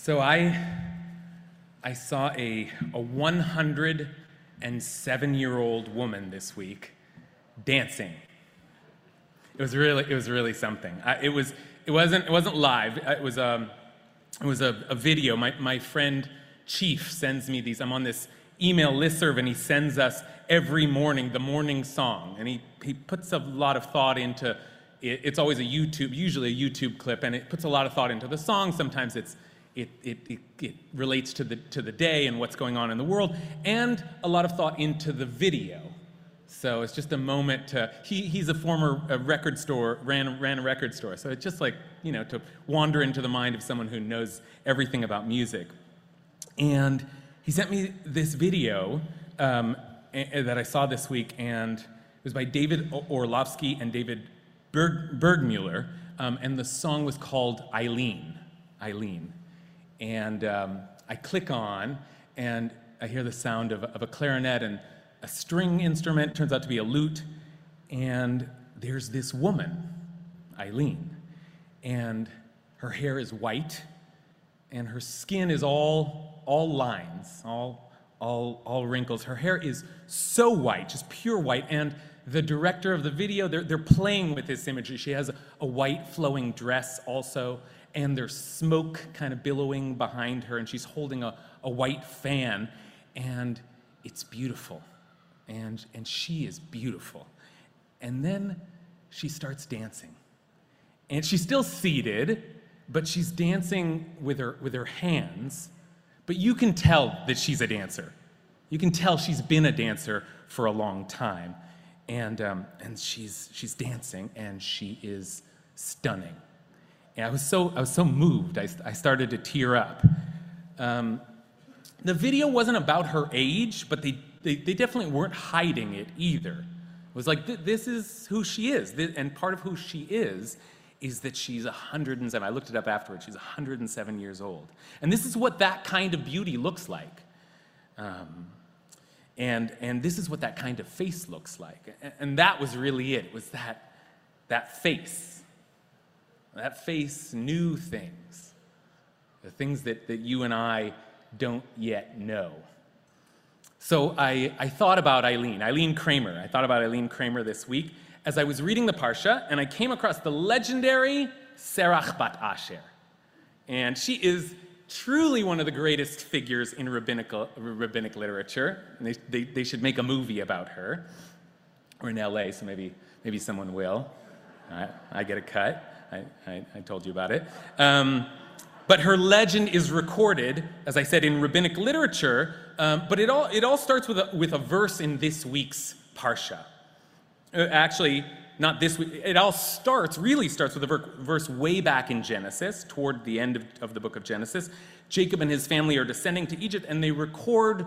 So I, I saw a, a 107 year old woman this week dancing. It was really, it was really something. I, it, was, it, wasn't, it wasn't live, it was, um, it was a, a video. My, my friend Chief sends me these. I'm on this email listserv and he sends us every morning the morning song. And he, he puts a lot of thought into it. It's always a YouTube, usually a YouTube clip, and it puts a lot of thought into the song. Sometimes it's it, it, it, it, relates to the, to the day and what's going on in the world, and a lot of thought into the video. So it's just a moment to, he, he's a former record store, ran, ran a record store. So it's just like, you know, to wander into the mind of someone who knows everything about music. And he sent me this video um, that I saw this week, and it was by David Orlowsky and David Berg, Bergmuller, um, and the song was called Eileen. Eileen. And um, I click on, and I hear the sound of, of a clarinet and a string instrument, turns out to be a lute. And there's this woman, Eileen, and her hair is white, and her skin is all, all lines, all, all, all wrinkles. Her hair is so white, just pure white. And the director of the video, they're, they're playing with this imagery. She has a, a white flowing dress also, and there's smoke kind of billowing behind her, and she's holding a, a white fan, and it's beautiful. And, and she is beautiful. And then she starts dancing. And she's still seated, but she's dancing with her, with her hands. But you can tell that she's a dancer. You can tell she's been a dancer for a long time. And, um, and she's, she's dancing, and she is stunning. And I was so, I was so moved, I, I started to tear up. Um, the video wasn't about her age, but they, they, they, definitely weren't hiding it either. It was like, th- this is who she is. This, and part of who she is is that she's 107. I looked it up afterwards. She's 107 years old. And this is what that kind of beauty looks like. Um, and, and this is what that kind of face looks like. And, and that was really it. It was that, that face that face knew things, the things that, that you and I don't yet know. So I, I thought about Eileen, Eileen Kramer. I thought about Eileen Kramer this week as I was reading the Parsha, and I came across the legendary Serach Bat Asher. And she is truly one of the greatest figures in rabbinic, rabbinic literature. They, they, they should make a movie about her. Or in LA, so maybe, maybe someone will. I get a cut. I, I, told you about it. Um, but her legend is recorded, as I said, in rabbinic literature. Um, but it all, it all starts with a, with a verse in this week's Parsha. Uh, actually, not this week. It all starts, really starts with a ver- verse way back in Genesis, toward the end of, of the book of Genesis. Jacob and his family are descending to Egypt, and they record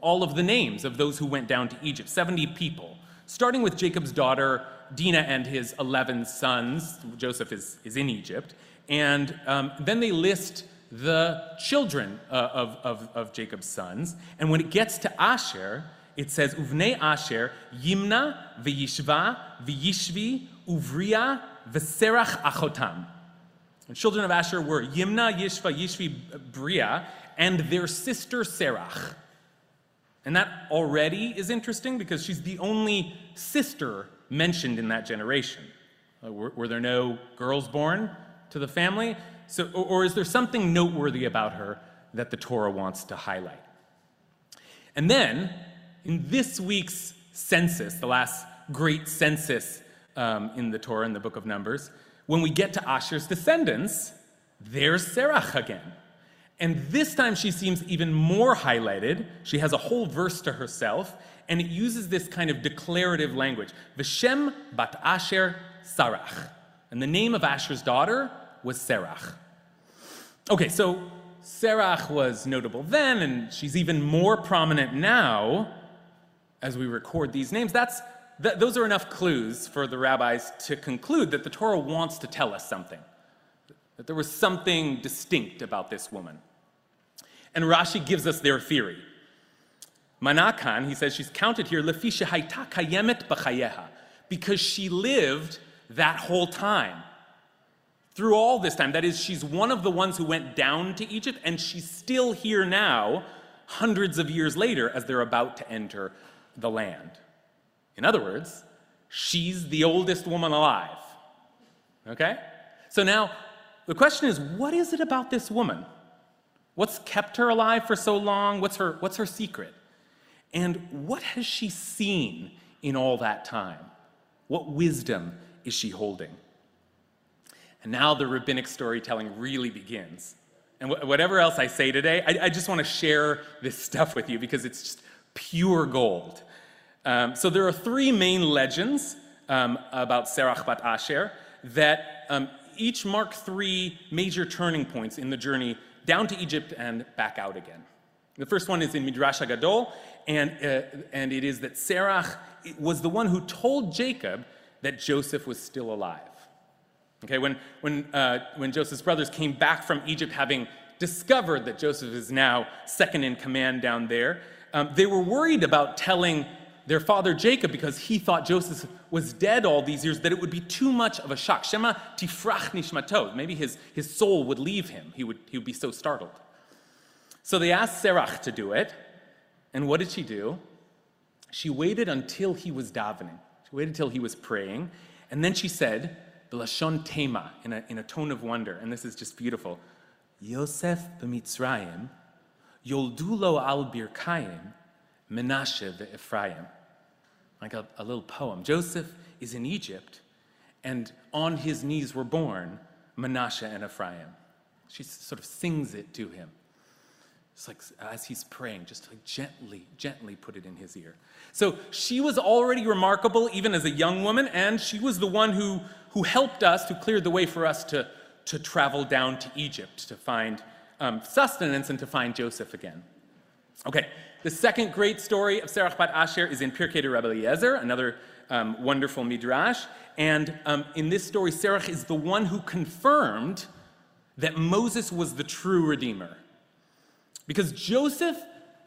all of the names of those who went down to Egypt 70 people, starting with Jacob's daughter Dinah and his 11 sons. Joseph is, is in Egypt. And um, then they list the children uh, of, of, of, Jacob's sons. And when it gets to Asher, it says, Uvnei Asher, Yimna, V'yishva, V'yishvi, Uvriya, V'serach Achotam. The children of Asher were Yimna, Yishva, Yishvi, Bria, and their sister Serach. And that already is interesting because she's the only sister mentioned in that generation? Uh, were, were, there no girls born to the family? So, or, or is there something noteworthy about her that the Torah wants to highlight? And then, in this week's census, the last great census um, in the Torah, in the book of Numbers, when we get to Asher's descendants, there's Serach again. And this time she seems even more highlighted. She has a whole verse to herself, and it uses this kind of declarative language. Vishem bat asher sarach. And the name of Asher's daughter was Serach. Okay, so Serach was notable then, and she's even more prominent now as we record these names. That's, th- those are enough clues for the rabbis to conclude that the Torah wants to tell us something, that there was something distinct about this woman. And Rashi gives us their theory. Manakan, he says she's counted here, lefisha haita kayemet b'chayeha, because she lived that whole time. Through all this time, that is, she's one of the ones who went down to Egypt, and she's still here now, hundreds of years later, as they're about to enter the land. In other words, she's the oldest woman alive. Okay? So now, the question is what is it about this woman? What's kept her alive for so long? What's her, what's her secret? And what has she seen in all that time? What wisdom is she holding? And now the rabbinic storytelling really begins. And wh- whatever else I say today, I, I just want to share this stuff with you because it's just pure gold. Um, so there are three main legends um, about Serach bat Asher that um, each mark three major turning points in the journey down to Egypt and back out again. The first one is in Midrash HaGadol, and, uh, and it is that Serach was the one who told Jacob that Joseph was still alive. Okay, when, when, uh, when Joseph's brothers came back from Egypt having discovered that Joseph is now second in command down there, um, they were worried about telling their father Jacob because he thought Joseph was dead all these years, that it would be too much of a shock. Shema tifrach nishmato. Maybe his, his soul would leave him. He would, he would be so startled. So they asked Serach to do it. And what did she do? She waited until he was davening. She waited until he was praying. And then she said, Lashon Tema, in a, in a tone of wonder. And this is just beautiful. Yosef b'Mitzrayim, Yoldulo al Birkayim, Menashe ve'Ephraim. Like a, a little poem. Joseph is in Egypt, and on his knees were born Menashe and Ephraim. She sort of sings it to him. It's like as he's praying, just like gently, gently put it in his ear. So she was already remarkable even as a young woman, and she was the one who, who helped us, who cleared the way for us to, to travel down to Egypt to find um, sustenance and to find Joseph again. Okay, the second great story of Serach Bat Asher is in Pirkei de Rabbi Eliezer, another um, wonderful midrash. And um, in this story, Serach is the one who confirmed that Moses was the true redeemer. Because Joseph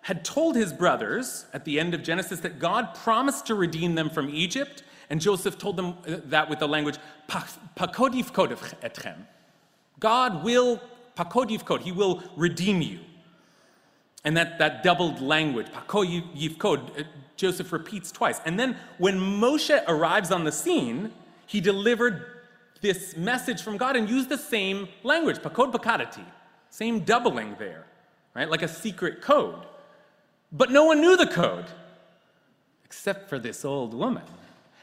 had told his brothers at the end of Genesis that God promised to redeem them from Egypt, and Joseph told them uh, that with the language, pakodif etchem. God will, pakodif kod, he will redeem you. And that, that doubled language, pakodif uh, Joseph repeats twice. And then when Moshe arrives on the scene, he delivered this message from God and used the same language, pakod pakadati, same doubling there right? Like a secret code. But no one knew the code except for this old woman.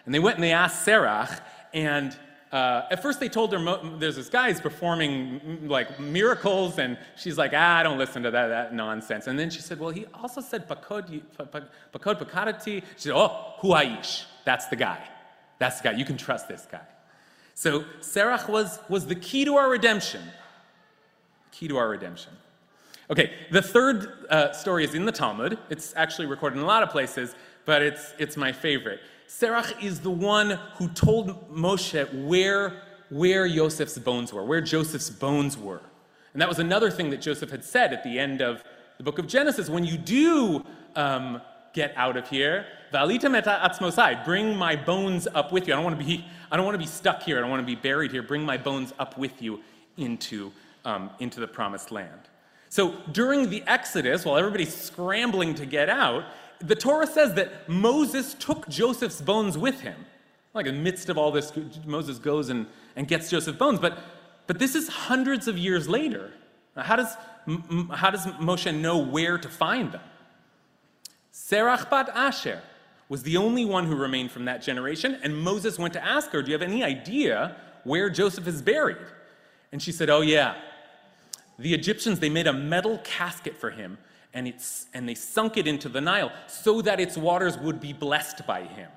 And they went and they asked Serach, and uh, at first they told her there's this guy who's performing mm, like miracles, and she's like, ah, I don't listen to that, that nonsense. And then she said, well, he also said pakod pakadati. She said, oh, that's the guy. That's the guy. You can trust this guy. So Serach was, was the key to our redemption. Key to our redemption. Okay, the third uh, story is in the Talmud. It's actually recorded in a lot of places, but it's, it's my favorite. Serach is the one who told Moshe where, where Joseph's bones were, where Joseph's bones were. And that was another thing that Joseph had said at the end of the book of Genesis. When you do um, get out of here, valita meta atzmosai, bring my bones up with you. I don't want to be, I don't want to be stuck here. I don't want to be buried here. Bring my bones up with you into, um, into the promised land. So during the Exodus, while everybody's scrambling to get out, the Torah says that Moses took Joseph's bones with him. Like in the midst of all this, Moses goes and, and gets Joseph's bones. But, but this is hundreds of years later. How does, how does Moshe know where to find them? Serach bat Asher was the only one who remained from that generation, and Moses went to ask her, Do you have any idea where Joseph is buried? And she said, Oh, yeah, the Egyptians, they made a metal casket for him and, it's, and they sunk it into the Nile so that its waters would be blessed by him.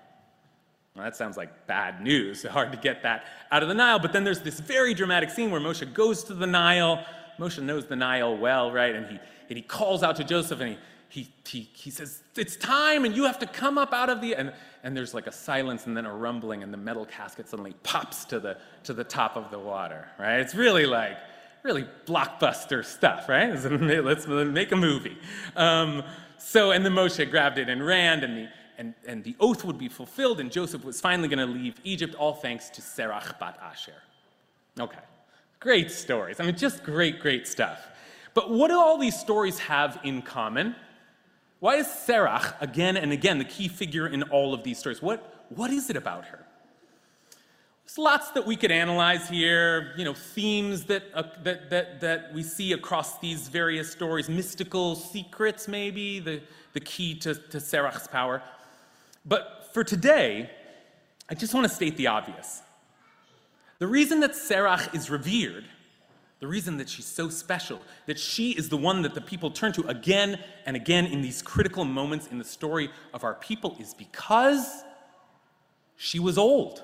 Well, that sounds like bad news. Hard to get that out of the Nile. But then there's this very dramatic scene where Moshe goes to the Nile. Moshe knows the Nile well, right? And he, and he calls out to Joseph and he, he, he, he says, It's time, and you have to come up out of the. And, and there's like a silence and then a rumbling, and the metal casket suddenly pops to the, to the top of the water, right? It's really like, really blockbuster stuff, right? Let's make a movie. Um, so, and then Moshe grabbed it and ran, and the, and, and the oath would be fulfilled, and Joseph was finally going to leave Egypt, all thanks to Serach bat Asher. Okay, great stories. I mean, just great, great stuff. But what do all these stories have in common? Why is Serach, again and again, the key figure in all of these stories? What, what is it about her? There's lots that we could analyze here, you know, themes that, uh, that, that, that we see across these various stories, mystical secrets, maybe, the, the key to, to Serach's power. But for today, I just want to state the obvious. The reason that Serach is revered, the reason that she's so special, that she is the one that the people turn to again and again in these critical moments in the story of our people, is because she was old.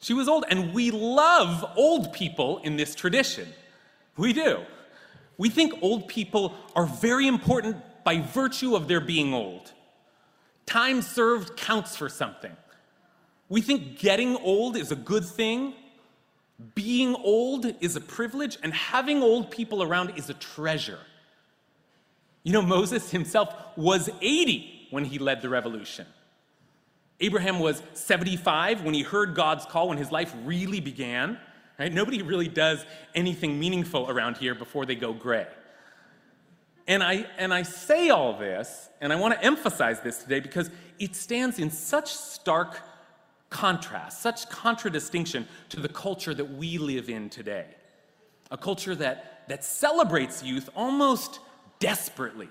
She was old, and we love old people in this tradition. We do. We think old people are very important by virtue of their being old. Time served counts for something. We think getting old is a good thing, being old is a privilege, and having old people around is a treasure. You know, Moses himself was 80 when he led the revolution. Abraham was 75 when he heard God's call, when his life really began. Right? Nobody really does anything meaningful around here before they go gray. And I, and I say all this, and I want to emphasize this today because it stands in such stark contrast, such contradistinction to the culture that we live in today. A culture that, that celebrates youth almost desperately.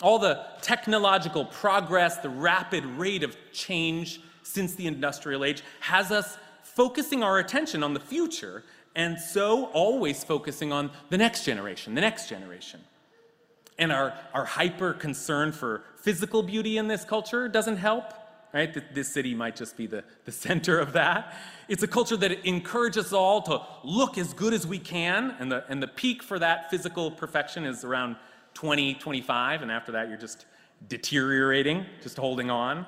All the technological progress, the rapid rate of change since the industrial age has us focusing our attention on the future, and so always focusing on the next generation, the next generation and our, our hyper concern for physical beauty in this culture doesn't help, right? This city might just be the, the center of that. It's a culture that encourages us all to look as good as we can, and the, and the peak for that physical perfection is around 20, 25, and after that, you're just deteriorating, just holding on.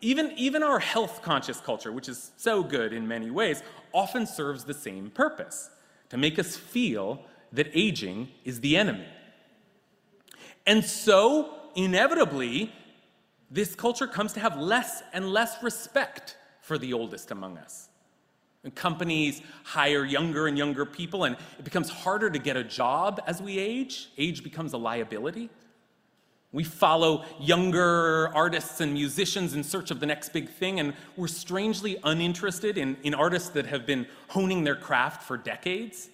Even, even our health conscious culture, which is so good in many ways, often serves the same purpose to make us feel that aging is the enemy and so, inevitably, this culture comes to have less and less respect for the oldest among us. And companies hire younger and younger people, and it becomes harder to get a job as we age. Age becomes a liability. We follow younger artists and musicians in search of the next big thing, and we're strangely uninterested in, in artists that have been honing their craft for decades.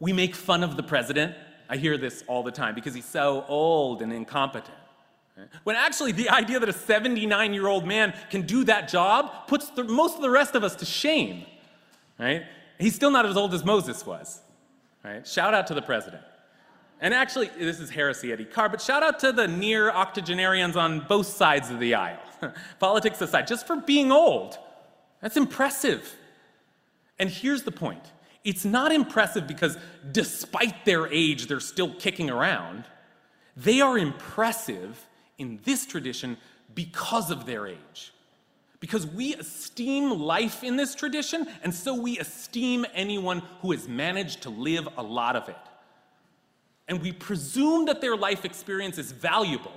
We make fun of the president I hear this all the time because he's so old and incompetent. When actually, the idea that a 79 year old man can do that job puts the, most of the rest of us to shame. Right? He's still not as old as Moses was. Right? Shout out to the president. And actually, this is heresy Eddie Ikar, but shout out to the near octogenarians on both sides of the aisle. Politics aside, just for being old. That's impressive. And here's the point it's not impressive because despite their age, they're still kicking around. They are impressive in this tradition because of their age. Because we esteem life in this tradition, and so we esteem anyone who has managed to live a lot of it. And we presume that their life experience is valuable,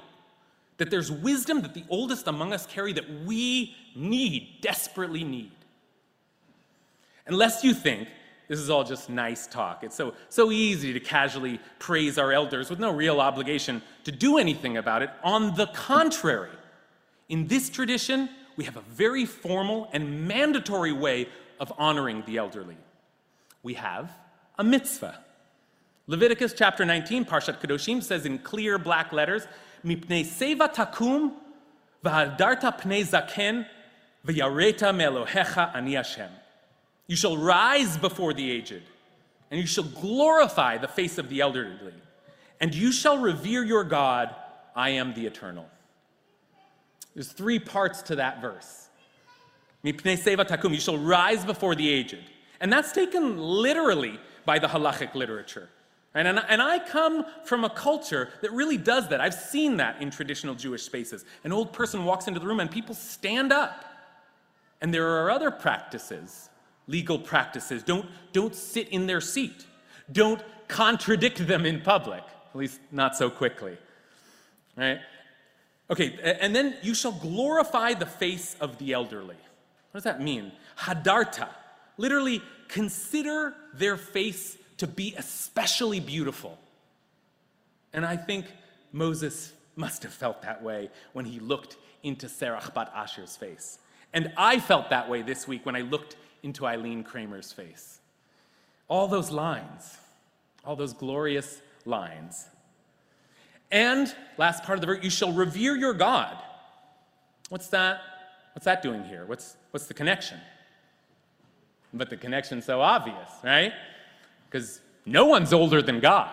that there's wisdom that the oldest among us carry that we need, desperately need. Unless you think this is all just nice talk. It's so, so easy to casually praise our elders with no real obligation to do anything about it. On the contrary, in this tradition, we have a very formal and mandatory way of honoring the elderly. We have a mitzvah. Leviticus chapter 19, Parshat Kedoshim, says in clear black letters, Mipnei seva takum v'hadarta pnei zaken v'yareta me'elohecha ani Hashem. You shall rise before the aged, and you shall glorify the face of the elderly, and you shall revere your God. I am the eternal. There's three parts to that verse. You shall rise before the aged. And that's taken literally by the halachic literature. And, and I come from a culture that really does that. I've seen that in traditional Jewish spaces. An old person walks into the room and people stand up. And there are other practices, legal practices. Don't, don't sit in their seat. Don't contradict them in public, at least not so quickly. Right? Okay, and then you shall glorify the face of the elderly. What does that mean? Hadarta. Literally, consider their face to be especially beautiful. And I think Moses must have felt that way when he looked into Serach bat Asher's face. And I felt that way this week when I looked into Eileen Kramer's face. All those lines, all those glorious lines. And last part of the verse, you shall revere your God. What's that? What's that doing here? What's, what's the connection? But the connection's so obvious, right? Because no one's older than God.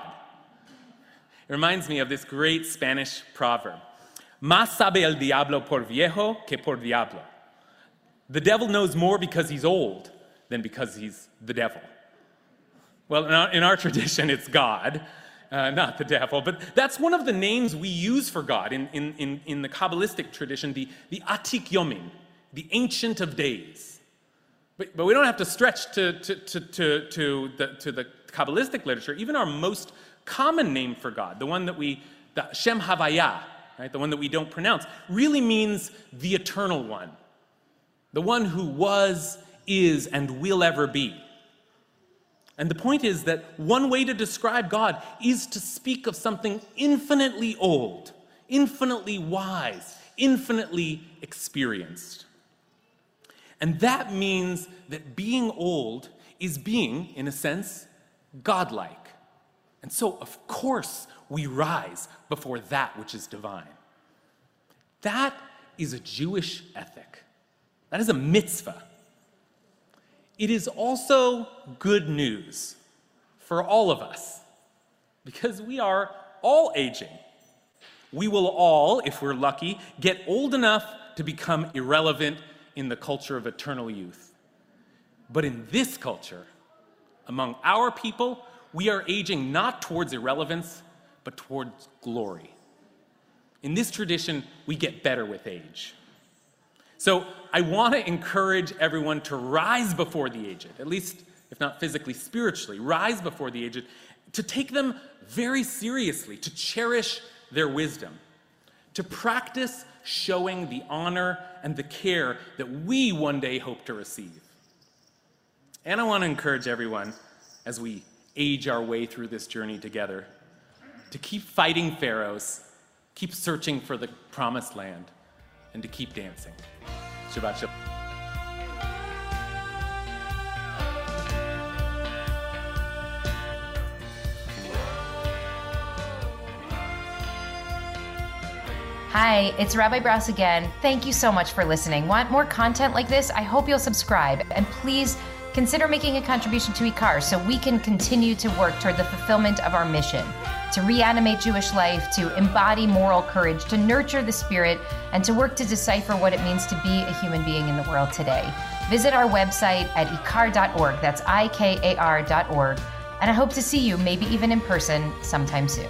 It reminds me of this great Spanish proverb Más sabe el diablo por viejo que por diablo. The devil knows more because he's old than because he's the devil. Well, in our, in our tradition, it's God, uh, not the devil. But that's one of the names we use for God in, in, in, in the Kabbalistic tradition, the, the Atik Yomin, the Ancient of Days. But, but we don't have to stretch to, to, to, to, to, the, to the Kabbalistic literature. Even our most common name for God, the one that we, the Shem Havaya, right, the one that we don't pronounce, really means the eternal one, the one who was, is, and will ever be. And the point is that one way to describe God is to speak of something infinitely old, infinitely wise, infinitely experienced. And that means that being old is being, in a sense, godlike. And so, of course, we rise before that which is divine. That is a Jewish ethic. That is a mitzvah. It is also good news for all of us because we are all aging. We will all, if we're lucky, get old enough to become irrelevant in the culture of eternal youth. But in this culture, among our people, we are aging not towards irrelevance, but towards glory. In this tradition, we get better with age. So I want to encourage everyone to rise before the aged, at least if not physically, spiritually, rise before the aged, to take them very seriously, to cherish their wisdom, to practice showing the honor and the care that we one day hope to receive. And I want to encourage everyone as we age our way through this journey together to keep fighting pharaohs, keep searching for the promised land, and to keep dancing. Shabbat Shalom. Hi, it's Rabbi Brous again. Thank you so much for listening. Want more content like this? I hope you'll subscribe. And please consider making a contribution to IKAR so we can continue to work toward the fulfillment of our mission to reanimate Jewish life, to embody moral courage, to nurture the spirit, and to work to decipher what it means to be a human being in the world today. Visit our website at ikar.org. That's I K A R.org. And I hope to see you, maybe even in person, sometime soon.